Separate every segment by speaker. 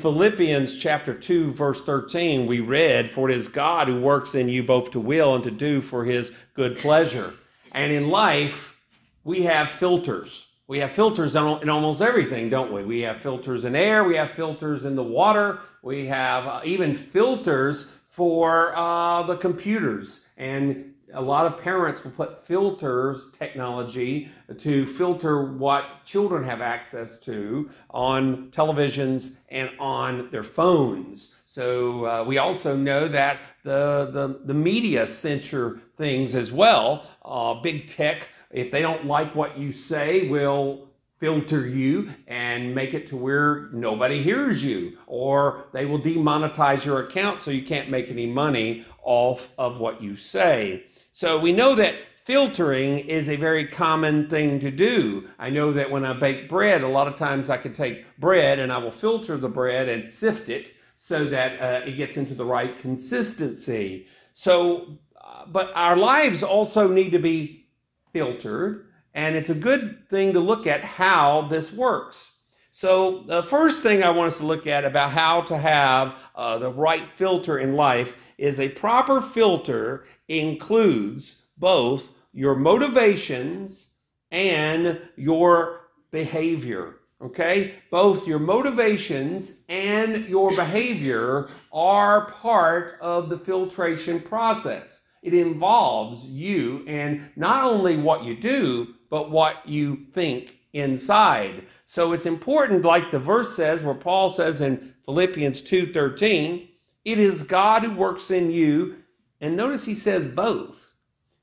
Speaker 1: Philippians chapter 2, verse 13, we read, For it is God who works in you both to will and to do for his good pleasure. And in life, we have filters. We have filters in almost everything, don't we? We have filters in air, we have filters in the water, we have uh, even filters for uh, the computers. And a lot of parents will put filters technology to filter what children have access to on televisions and on their phones. So uh, we also know that the, the, the media censor things as well. Uh, big tech, if they don't like what you say, will filter you and make it to where nobody hears you, or they will demonetize your account so you can't make any money off of what you say. So we know that filtering is a very common thing to do. I know that when I bake bread, a lot of times I can take bread and I will filter the bread and sift it so that uh, it gets into the right consistency. So, uh, but our lives also need to be filtered and it's a good thing to look at how this works. So, the first thing I want us to look at about how to have uh, the right filter in life is a proper filter includes both your motivations and your behavior. Okay? Both your motivations and your behavior are part of the filtration process. It involves you and not only what you do, but what you think inside. So it's important, like the verse says, where Paul says in Philippians 2:13, it is God who works in you, and notice he says both,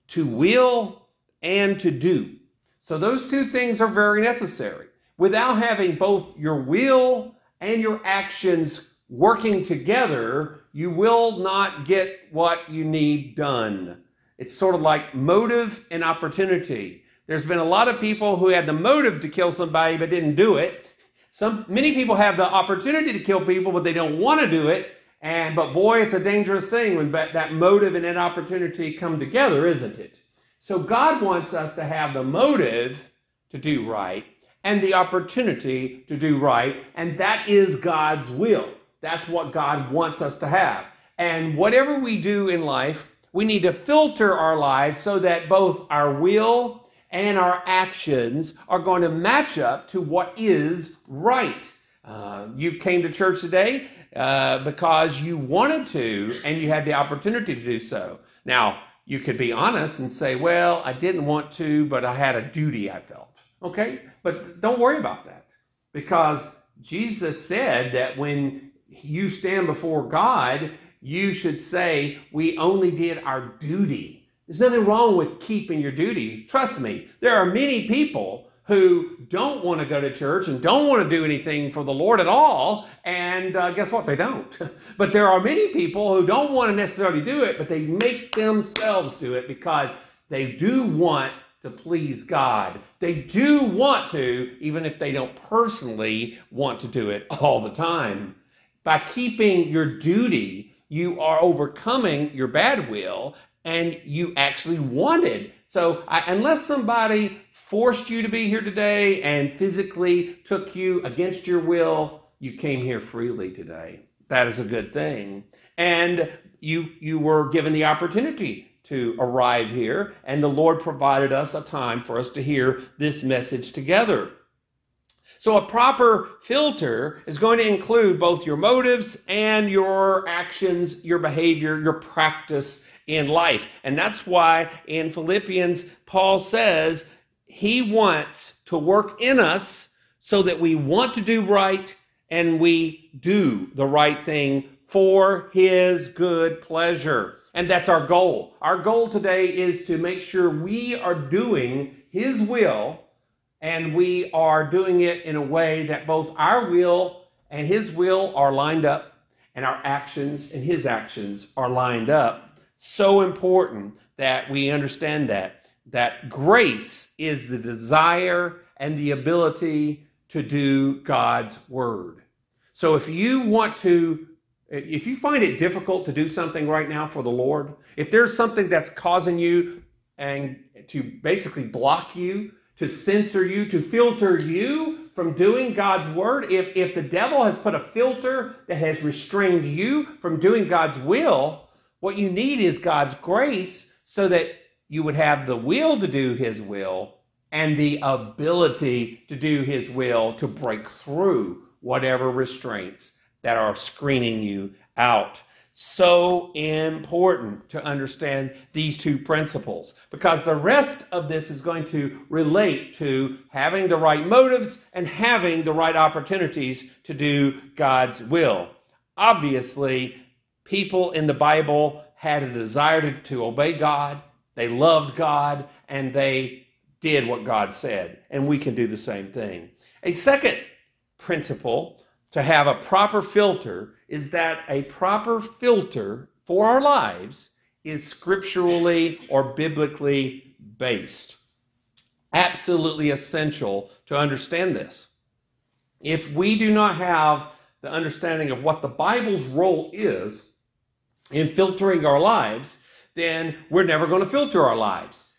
Speaker 1: to will and to do. So those two things are very necessary. Without having both your will and your actions working together, you will not get what you need done. It's sort of like motive and opportunity. There's been a lot of people who had the motive to kill somebody but didn't do it. Some many people have the opportunity to kill people but they don't want to do it. And but boy, it's a dangerous thing when that motive and that opportunity come together, isn't it? So God wants us to have the motive to do right and the opportunity to do right, and that is God's will. That's what God wants us to have. And whatever we do in life, we need to filter our lives so that both our will and our actions are going to match up to what is right. Uh, you came to church today uh, because you wanted to and you had the opportunity to do so. Now, you could be honest and say, well, I didn't want to, but I had a duty I felt. Okay? But don't worry about that because Jesus said that when you stand before God, you should say, we only did our duty there's nothing wrong with keeping your duty. Trust me, there are many people who don't want to go to church and don't want to do anything for the Lord at all. And uh, guess what? They don't. but there are many people who don't want to necessarily do it, but they make themselves do it because they do want to please God. They do want to, even if they don't personally want to do it all the time. By keeping your duty, you are overcoming your bad will and you actually wanted. So, I, unless somebody forced you to be here today and physically took you against your will, you came here freely today. That is a good thing. And you you were given the opportunity to arrive here, and the Lord provided us a time for us to hear this message together. So, a proper filter is going to include both your motives and your actions, your behavior, your practice, in life. And that's why in Philippians, Paul says he wants to work in us so that we want to do right and we do the right thing for his good pleasure. And that's our goal. Our goal today is to make sure we are doing his will and we are doing it in a way that both our will and his will are lined up and our actions and his actions are lined up so important that we understand that that grace is the desire and the ability to do God's word. So if you want to if you find it difficult to do something right now for the Lord, if there's something that's causing you and to basically block you, to censor you, to filter you from doing God's word, if, if the devil has put a filter that has restrained you from doing God's will, what you need is God's grace so that you would have the will to do his will and the ability to do his will to break through whatever restraints that are screening you out so important to understand these two principles because the rest of this is going to relate to having the right motives and having the right opportunities to do God's will. Obviously, people in the Bible had a desire to, obey God, they loved God, and they did what God said. And we can do the same thing. A second principle to have a proper filter is that a proper filter for our lives is scripturally or biblically based. Absolutely essential to understand this. If we do not have the understanding of what the Bible's role is in filtering our lives, then we're never going to filter our lives.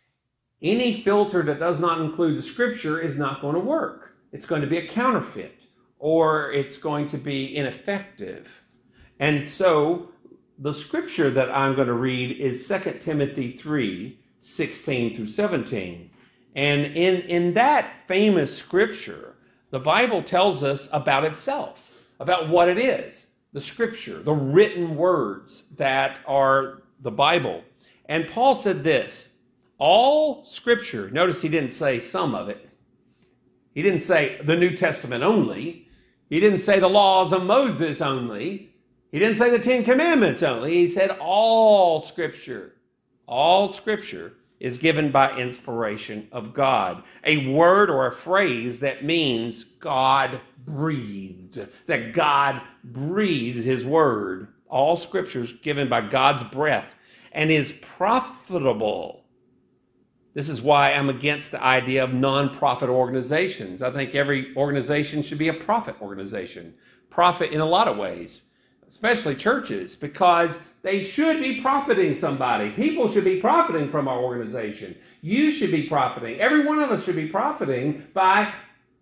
Speaker 1: Any filter that does not include the scripture is not going to work. It's going to be a counterfeit or it's going to be ineffective. And so the scripture that I'm going to read is 2 Timothy 3 16 through 17. And in, in that famous scripture, the Bible tells us about itself, about what it is the scripture, the written words that are the Bible. And Paul said this all scripture, notice he didn't say some of it, he didn't say the New Testament only, he didn't say the laws of Moses only. He didn't say the Ten Commandments only. He said all Scripture. All Scripture is given by inspiration of God. A word or a phrase that means God breathed, that God breathed His word. All scriptures given by God's breath and is profitable. This is why I'm against the idea of nonprofit organizations. I think every organization should be a profit organization. Profit in a lot of ways especially churches, because they should be profiting somebody. People should be profiting from our organization. You should be profiting. Every one of us should be profiting by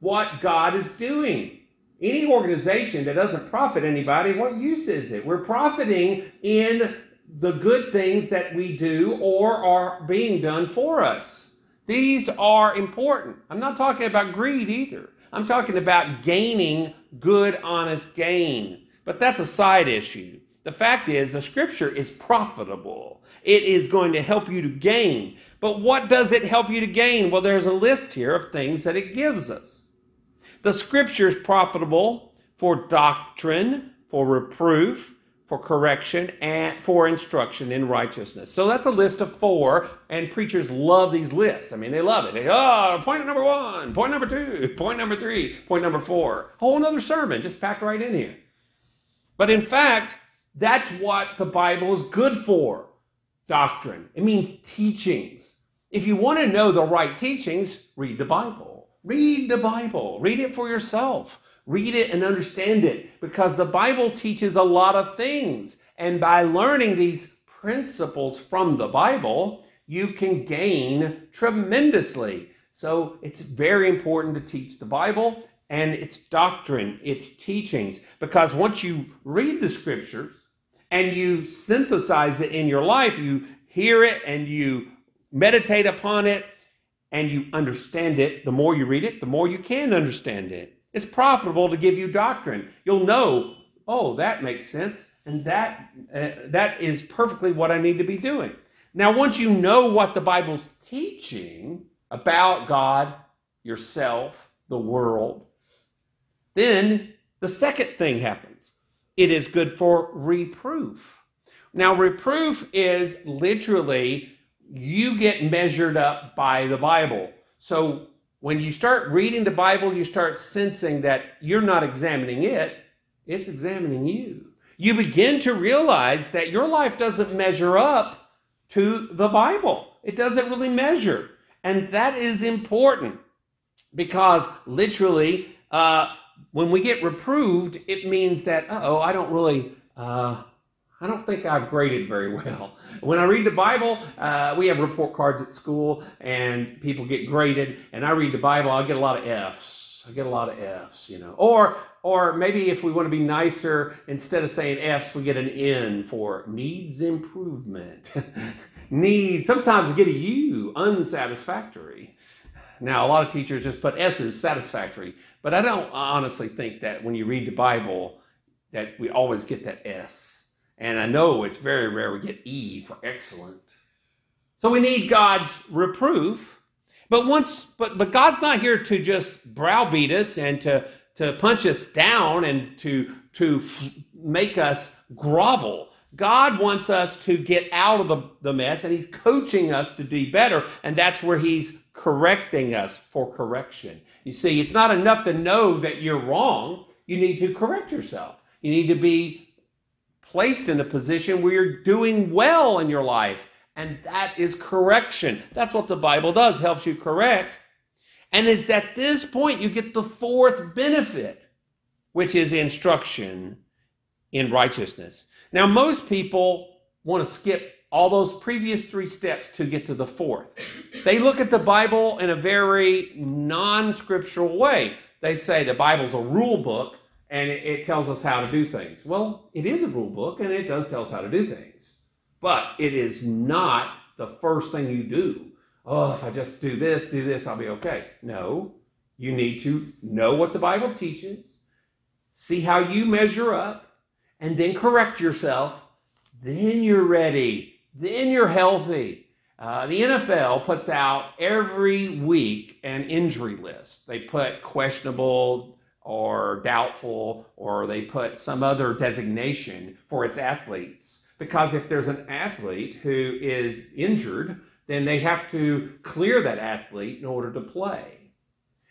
Speaker 1: what God is doing. Any organization that doesn't profit anybody, what use is it? We're profiting in the good things that we do or are being done for us. These are important. I'm not talking about greed either. I'm talking about gaining good, honest gain. But that's a side issue. The fact is, the scripture is profitable. It is going to help you to gain. But what does it help you to gain? Well, there's a list here of things that it gives us. The scripture is profitable for doctrine, for reproof, for correction, and for instruction in righteousness. So that's a list of four, and preachers love these lists. I mean, they love it. They, oh, point number one, point number two, point number three, point number four. Whole another sermon just packed right in here. But in fact, that's what the Bible is good for doctrine. It means teachings. If you want to know the right teachings, read the Bible. Read the Bible. Read it for yourself. Read it and understand it because the Bible teaches a lot of things. And by learning these principles from the Bible, you can gain tremendously. So it's very important to teach the Bible and its doctrine, its teachings. Because once you read the scriptures and you synthesize it in your life, you hear it and you meditate upon it and you understand it. The more you read it, the more you can understand it. It's profitable to give you doctrine. You'll know, oh, that makes sense, and that uh, that is perfectly what I need to be doing. Now, once you know what the Bible's teaching about God, yourself, the world, then the second thing happens it is good for reproof. Now, reproof is literally you get measured up by the Bible. So when you start reading the Bible, you start sensing that you're not examining it, it's examining you. You begin to realize that your life doesn't measure up to the Bible, it doesn't really measure. And that is important because literally, uh, when we get reproved, it means that, oh, I don't really, uh, I don't think I've graded very well. When I read the Bible, uh, we have report cards at school and people get graded, and I read the Bible, I get a lot of F's. I get a lot of F's, you know. Or or maybe if we want to be nicer, instead of saying F's, we get an N for needs improvement. Need sometimes get a U, unsatisfactory. Now a lot of teachers just put S's satisfactory, but I don't honestly think that when you read the Bible that we always get that S. And I know it's very rare we get E for excellent. So we need God's reproof. But once but but God's not here to just browbeat us and to to punch us down and to to f- make us grovel. God wants us to get out of the, the mess and he's coaching us to do better and that's where he's correcting us for correction. You see, it's not enough to know that you're wrong. You need to correct yourself. You need to be placed in a position where you're doing well in your life. And that is correction. That's what the Bible does, helps you correct. And it's at this point you get the fourth benefit, which is instruction in righteousness. Now, most people want to skip all those previous three steps to get to the fourth. They look at the Bible in a very non scriptural way. They say the Bible's a rule book and it, tells us how to do things. Well, it is a rule book and it does tell us how to do things, but it is not the first thing you do. Oh, if I just do this, do this, I'll be okay. No, you need to know what the Bible teaches, see how you measure up, and then correct yourself. Then you're ready. Then you're healthy. Uh, the NFL puts out every week an injury list. They put questionable, or doubtful, or they put some other designation for its athletes. Because if there's an athlete who is injured, then they have to clear that athlete in order to play.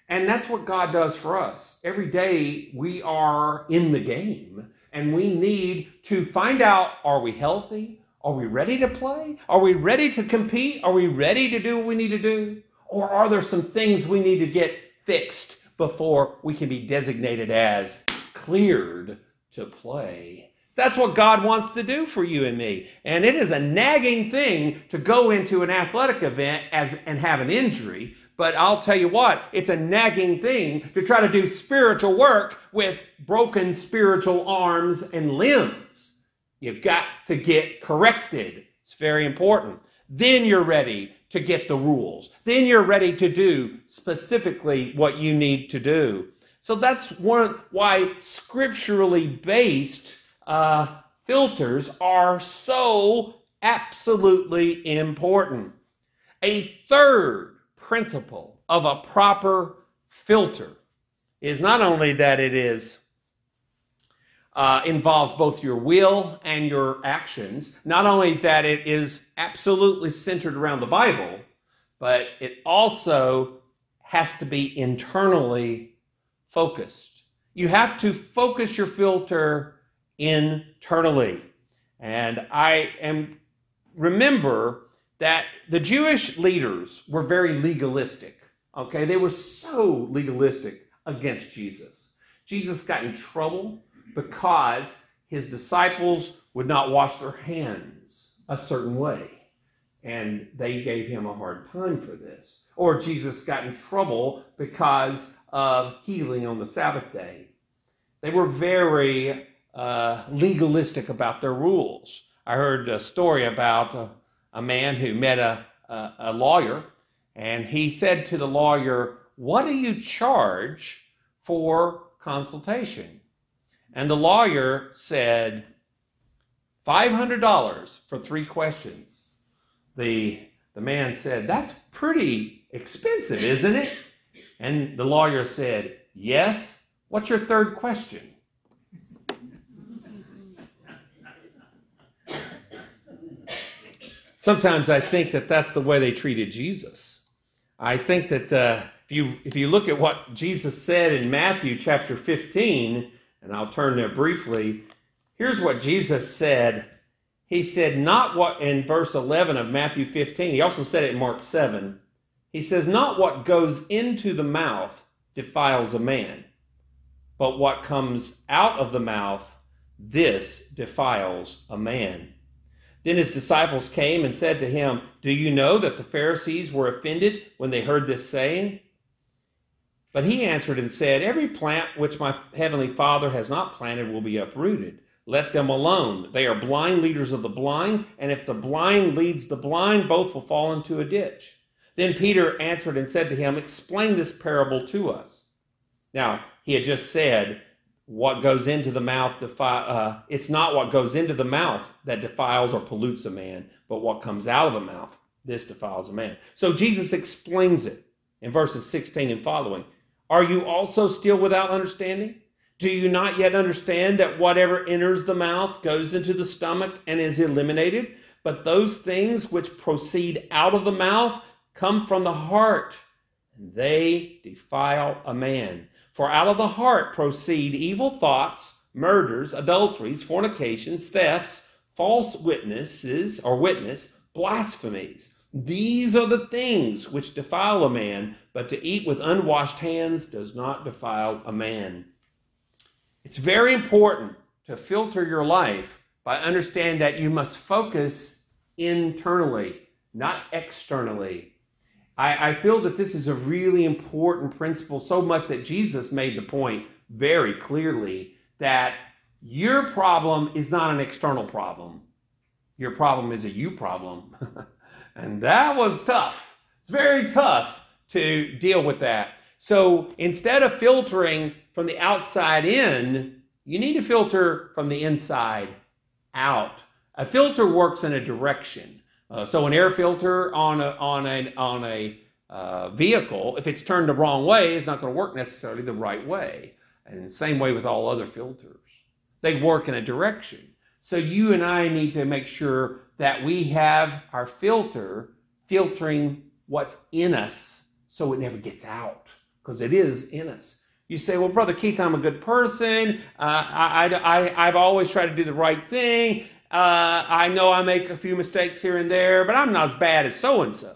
Speaker 1: And that's what God does for us. Every day we are in the game and we need to find out are we healthy? Are we ready to play? Are we ready to compete? Are we ready to do what we need to do? Or are there some things we need to get fixed before we can be designated as cleared to play. That's what God wants to do for you and me. And it is a nagging thing to go into an athletic event as and have an injury, but I'll tell you what, it's a nagging thing to try to do spiritual work with broken spiritual arms and limbs. You've got to get corrected. It's very important. Then you're ready to get the rules. Then you're ready to do specifically what you need to do. So that's one why scripturally based uh, filters are so absolutely important. A third principle of a proper filter is not only that it is uh, involves both your will and your actions. Not only that it is absolutely centered around the Bible, but it also has to be internally focused. You have to focus your filter internally. And I am remember that the Jewish leaders were very legalistic. Okay, they were so legalistic against Jesus. Jesus got in trouble because his disciples would not wash their hands a certain way. And they gave him a hard time for this. Or Jesus got in trouble because of healing on the Sabbath day. They were very uh, legalistic about their rules. I heard a story about a, a man who met a, a, a lawyer, and he said to the lawyer, What do you charge for consultation? And the lawyer said, $500 for three questions. The, the man said, That's pretty expensive, isn't it? And the lawyer said, Yes. What's your third question? Sometimes I think that that's the way they treated Jesus. I think that uh, if you if you look at what Jesus said in Matthew chapter 15, and I'll turn there briefly. Here's what Jesus said. He said, not what in verse 11 of Matthew 15, he also said it in Mark 7. He says, Not what goes into the mouth defiles a man, but what comes out of the mouth, this defiles a man. Then his disciples came and said to him, Do you know that the Pharisees were offended when they heard this saying? But he answered and said, Every plant which my heavenly Father has not planted will be uprooted. Let them alone. They are blind leaders of the blind, and if the blind leads the blind, both will fall into a ditch. Then Peter answered and said to him, Explain this parable to us. Now, he had just said, What goes into the mouth, defi- uh, it's not what goes into the mouth that defiles or pollutes a man, but what comes out of the mouth. This defiles a man. So Jesus explains it in verses 16 and following. Are you also still without understanding? Do you not yet understand that whatever enters the mouth goes into the stomach and is eliminated? But those things which proceed out of the mouth come from the heart, and they defile a man. For out of the heart proceed evil thoughts, murders, adulteries, fornications, thefts, false witnesses or witness, blasphemies. These are the things which defile a man, but to eat with unwashed hands does not defile a man. It's very important to filter your life by understanding that you must focus internally, not externally. I, I, feel that this is a really important principle, so much that Jesus made the point very clearly that your problem is not an external problem. Your problem is a you problem. And that one's tough. It's very tough to deal with that. So instead of filtering from the outside in, you need to filter from the inside out. A filter works in a direction. Uh, so an air filter on a, on a, on a uh, vehicle, if it's turned the wrong way, is not going to work necessarily the right way. And same way with all other filters. They work in a direction. So you and I need to make sure that we have our filter filtering what's in us so it never gets out because it is in us. You say, well, Brother Keith, I'm a good person. Uh, I, I, I've always tried to do the right thing. Uh, I know I make a few mistakes here and there, but I'm not as bad as so and so.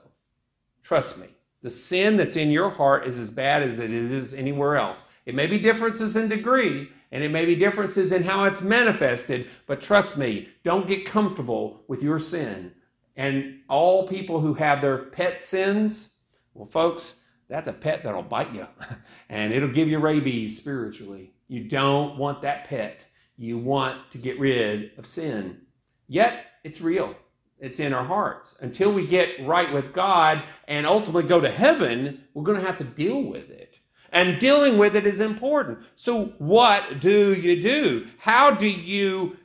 Speaker 1: Trust me, the sin that's in your heart is as bad as it is anywhere else. It may be differences in degree, and it may be differences in how it's manifested, but trust me, don't get comfortable with your sin. And all people who have their pet sins, well, folks, that's a pet that'll bite you and it'll give you rabies spiritually. You don't want that pet. You want to get rid of sin. Yet, it's real. It's in our hearts. Until we get right with God and ultimately go to heaven, we're going to have to deal with it. And dealing with it is important. So, what do you do? How do you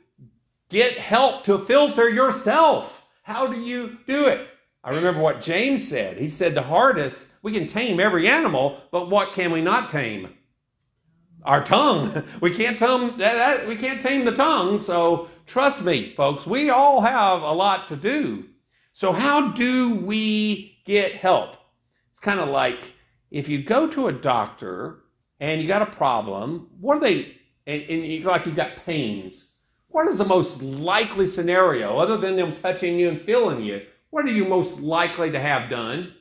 Speaker 1: get help to filter yourself? How do you do it? I remember what James said. He said, The hardest, we can tame every animal, but what can we not tame? Our tongue. We can't tame that, we can't tame the tongue. So trust me, folks, we all have a lot to do. So how do we get help? It's kind of like if you go to a doctor and you got a problem, what are they, and, and you, like you've got pains, what is the most likely scenario, other than them touching you and feeling you? What are you most likely to have done?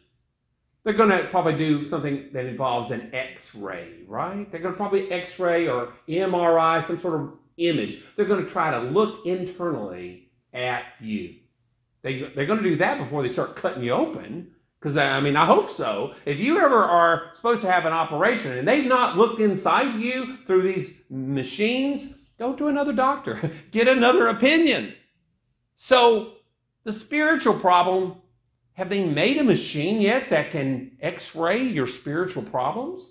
Speaker 1: They're going to probably do something that involves an x ray, right? They're going to probably x ray or MRI, some sort of image. They're going to try to look internally at you. They, they're going to do that before they start cutting you open. Because, I mean, I hope so. If you ever are supposed to have an operation and they've not looked inside you through these machines, go to another doctor. Get another opinion. So, the spiritual problem have they made a machine yet that can x ray your spiritual problems?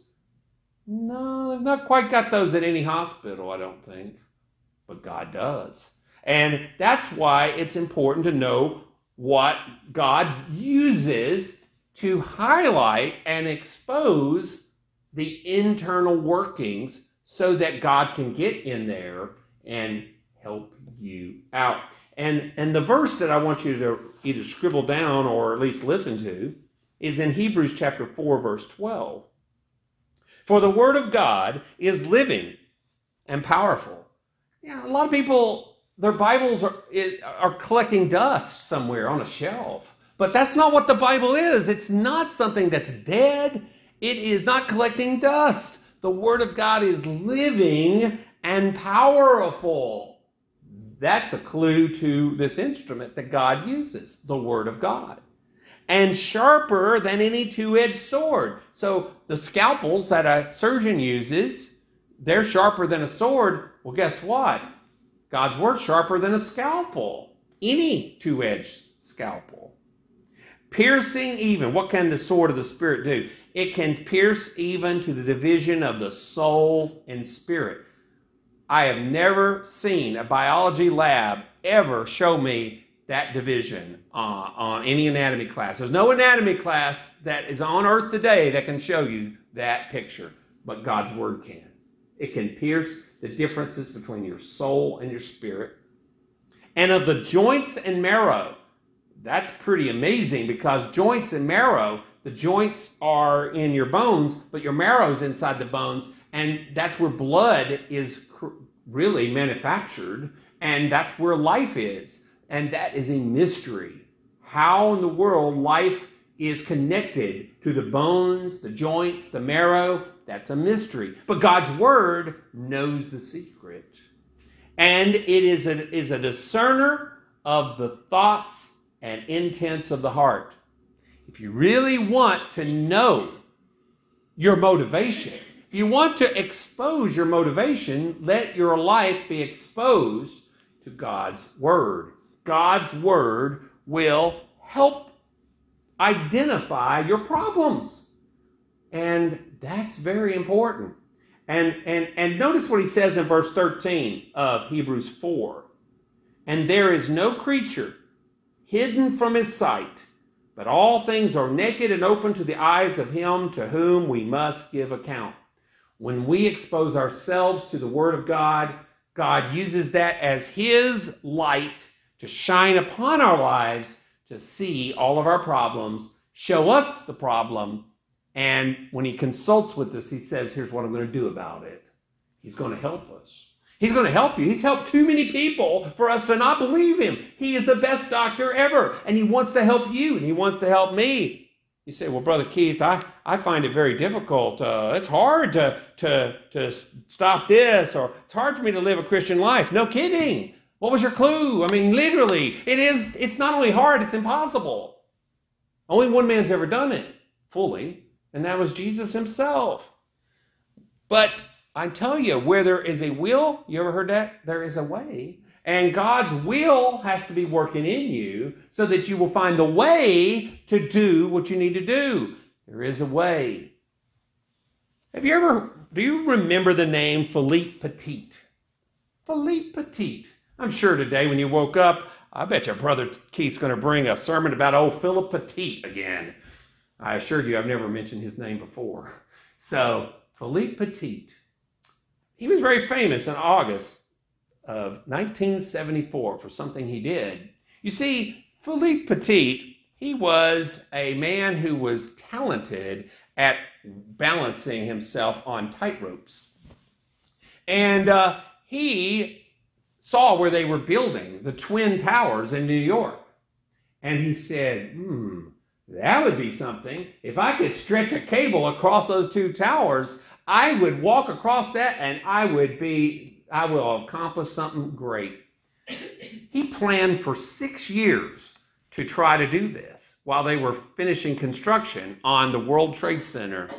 Speaker 1: No, they've not quite got those at any hospital, I don't think. But God does. And that's why it's important to know what God uses to highlight and expose the internal workings so that God can get in there and help you out. And, and the verse that I want you to either scribble down or at least listen to is in Hebrews chapter 4, verse 12. For the word of God is living and powerful. Yeah, a lot of people, their Bibles are, are collecting dust somewhere on a shelf. But that's not what the Bible is. It's not something that's dead, it is not collecting dust. The Word of God is living and powerful. That's a clue to this instrument that God uses, the Word of God. and sharper than any two edged sword. So the scalpels that a surgeon uses, they're sharper than a sword. Well, guess what? God's word sharper than a scalpel, any two edged scalpel. Piercing even. What can the sword of the Spirit do? It can pierce even to the division of the soul and spirit. I have never seen a biology lab ever show me that division uh, on any anatomy class. There's no anatomy class that is on earth today that can show you that picture, but God's Word can. It can pierce the differences between your soul and your spirit. And of the joints and marrow, that's pretty amazing because joints and marrow, the joints are in your bones, but your marrow's inside the bones, and that's where blood is really manufactured, and that's where life is. And that is a mystery. How in the world life is connected to the bones, the joints, the marrow, that's a mystery. But God's Word knows the secret. And it is a, is a discerner of the thoughts and intents of the heart. If you really want to know your motivation, you want to expose your motivation, let your life be exposed to God's Word. God's Word will help identify your problems. And that's very important. And, and, and notice what he says in verse 13 of Hebrews 4. And there is no creature hidden from his sight, but all things are naked and open to the eyes of him to whom we must give account. When we expose ourselves to the Word of God, God uses that as his light to shine upon our lives to see all of our problems, show us the problem, and when he consults with us, he says, Here's what I'm going to do about it. He's going to help us. He's going to help you. He's helped too many people for us to not believe him. He is the best doctor ever, and he wants to help you, and he wants to help me. You say, Well, Brother Keith, I, I find it very difficult. Uh, it's hard to, to, to stop this, or it's hard for me to live a Christian life. No kidding. What was your clue? I mean, literally, it is, it's not only hard, it's impossible. Only one man's ever done it fully, and that was Jesus himself. But I tell you, where there is a will, you ever heard that? There is a way. And God's will has to be working in you so that you will find the way to do what you need to do. There is a way. Have you ever, do you remember the name Philippe Petit? Philippe Petit. I'm sure today when you woke up, I bet your brother Keith's going to bring a sermon about old Philip Petit again. I assure you, I've never mentioned his name before. So, Philippe Petit. He was very famous in August of 1974 for something he did. You see, Philippe Petit, he was a man who was talented at balancing himself on tightropes. And uh, he saw where they were building the Twin Towers in New York. And he said, hmm, that would be something. If I could stretch a cable across those two towers, I would walk across that and I would be, I will accomplish something great. He planned for six years to try to do this while they were finishing construction on the World Trade Center.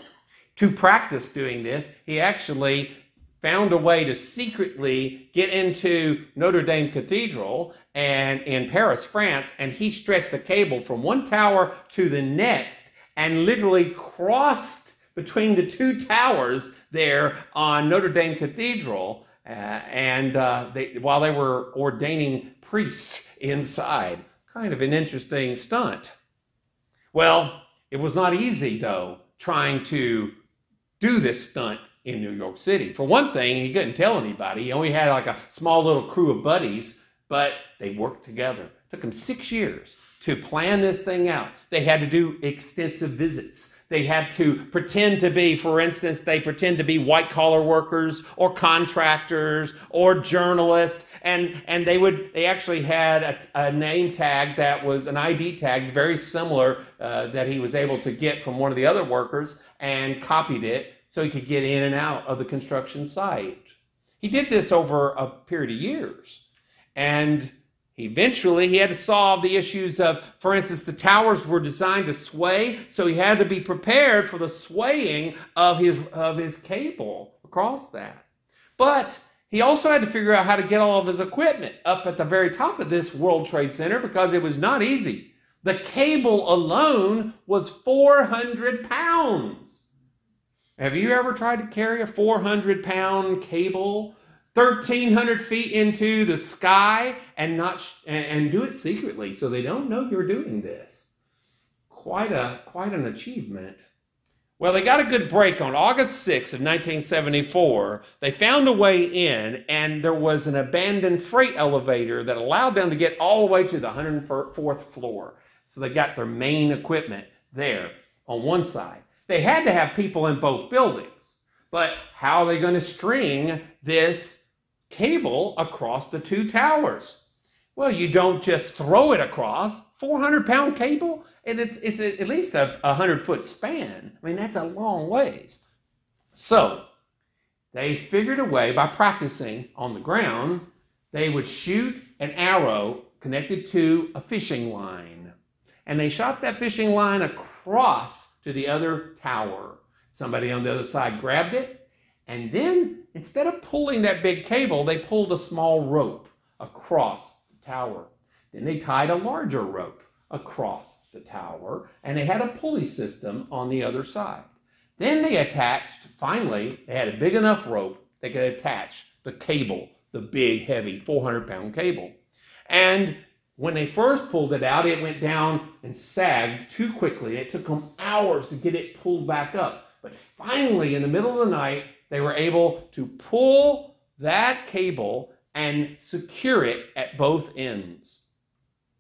Speaker 1: To practice doing this, he actually found a way to secretly get into Notre Dame Cathedral and in Paris, France, and he stretched a cable from one tower to the next and literally crossed between the two towers there on Notre Dame Cathedral. Uh, and uh, they, while they were ordaining priests inside, kind of an interesting stunt. Well, it was not easy though trying to do this stunt in New York City. For one thing, he couldn't tell anybody. He only had like a small little crew of buddies, but they worked together. It took them six years to plan this thing out. They had to do extensive visits. They had to pretend to be, for instance, they pretend to be white collar workers or contractors or journalists. And, and they would, they actually had a, a name tag that was an ID tag very similar uh, that he was able to get from one of the other workers and copied it so he could get in and out of the construction site. He did this over a period of years. And Eventually, he had to solve the issues of, for instance, the towers were designed to sway, so he had to be prepared for the swaying of his, of his cable across that. But he also had to figure out how to get all of his equipment up at the very top of this World Trade Center because it was not easy. The cable alone was 400 pounds. Have you ever tried to carry a 400 pound cable 1,300 feet into the sky and not and, and do it secretly so they don't know you're doing this? Quite a quite an achievement. Well, they got a good break on August 6th of 1974. They found a way in, and there was an abandoned freight elevator that allowed them to get all the way to the 104th floor. So they got their main equipment there on one side. They had to have people in both buildings. But how are they going to string this cable across the two towers? Well, you don't just throw it across. 400 pound cable? and it's it's at least a, a hundred foot span. I mean, that's a long ways. So they figured a way by practicing on the ground, they would shoot an arrow connected to a fishing line. And they shot that fishing line across to the other tower. Somebody on the other side grabbed it, and then instead of pulling that big cable, they pulled a small rope across the tower. Then they tied a larger rope across the tower, and they had a pulley system on the other side. Then they attached, finally, they had a big enough rope they could attach the cable, the big, heavy 400 pound cable. And when they first pulled it out, it went down and sagged too quickly. It took them hours to get it pulled back up. But finally, in the middle of the night, they were able to pull that cable and secure it at both ends.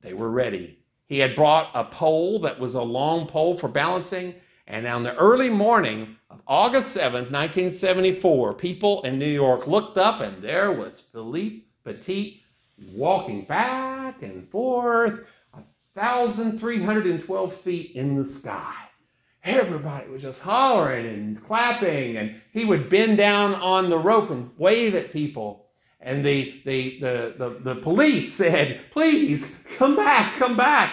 Speaker 1: They were ready. He had brought a pole that was a long pole for balancing. And on the early morning of August 7th, 1974, people in New York looked up and there was Philippe Petit walking back and forth, 1,312 feet in the sky. Everybody was just hollering and clapping, and he would bend down on the rope and wave at people. And the, the, the, the, the police said, Please come back, come back.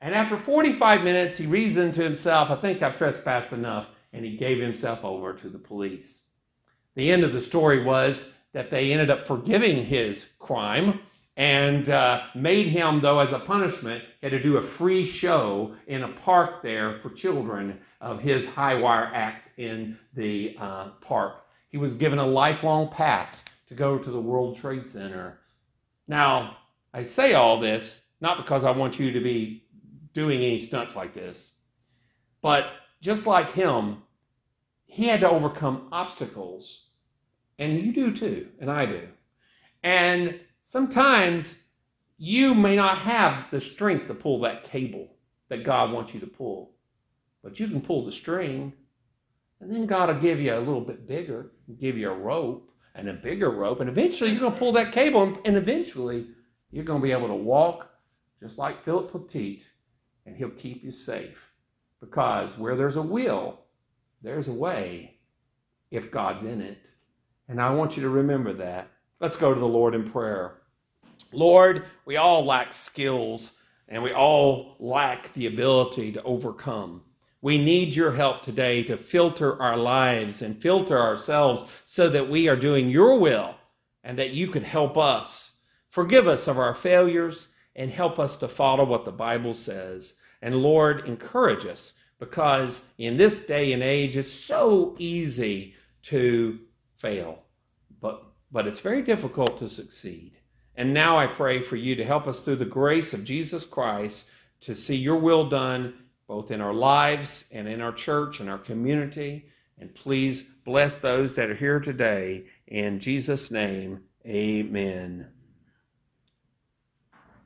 Speaker 1: And after 45 minutes, he reasoned to himself, I think I've trespassed enough, and he gave himself over to the police. The end of the story was that they ended up forgiving his crime and uh, made him, though, as a punishment, had to do a free show in a park there for children of his high wire acts in the uh, park. He was given a lifelong pass to go to the World Trade Center. Now, I say all this not because I want you to be doing any stunts like this, but just like him, he had to overcome obstacles, and you do too, and I do. And sometimes you may not have the strength to pull that cable that God wants you to pull, but you can pull the string, and then God will give you a little bit bigger, give you a rope and a bigger rope, and eventually you're going to pull that cable, and eventually you're going to be able to walk just like Philip Petit, and he'll keep you safe. Because where there's a will, there's a way if God's in it. And I want you to remember that. Let's go to the Lord in prayer. Lord, we all lack skills and we all lack the ability to overcome. We need your help today to filter our lives and filter ourselves so that we are doing your will and that you could help us. Forgive us of our failures and help us to follow what the Bible says. And Lord, encourage us because in this day and age, it's so easy to fail, but, but it's very difficult to succeed. And now I pray for you to help us through the grace of Jesus Christ to see your will done both in our lives and in our church and our community. And please bless those that are here today. In Jesus' name, amen.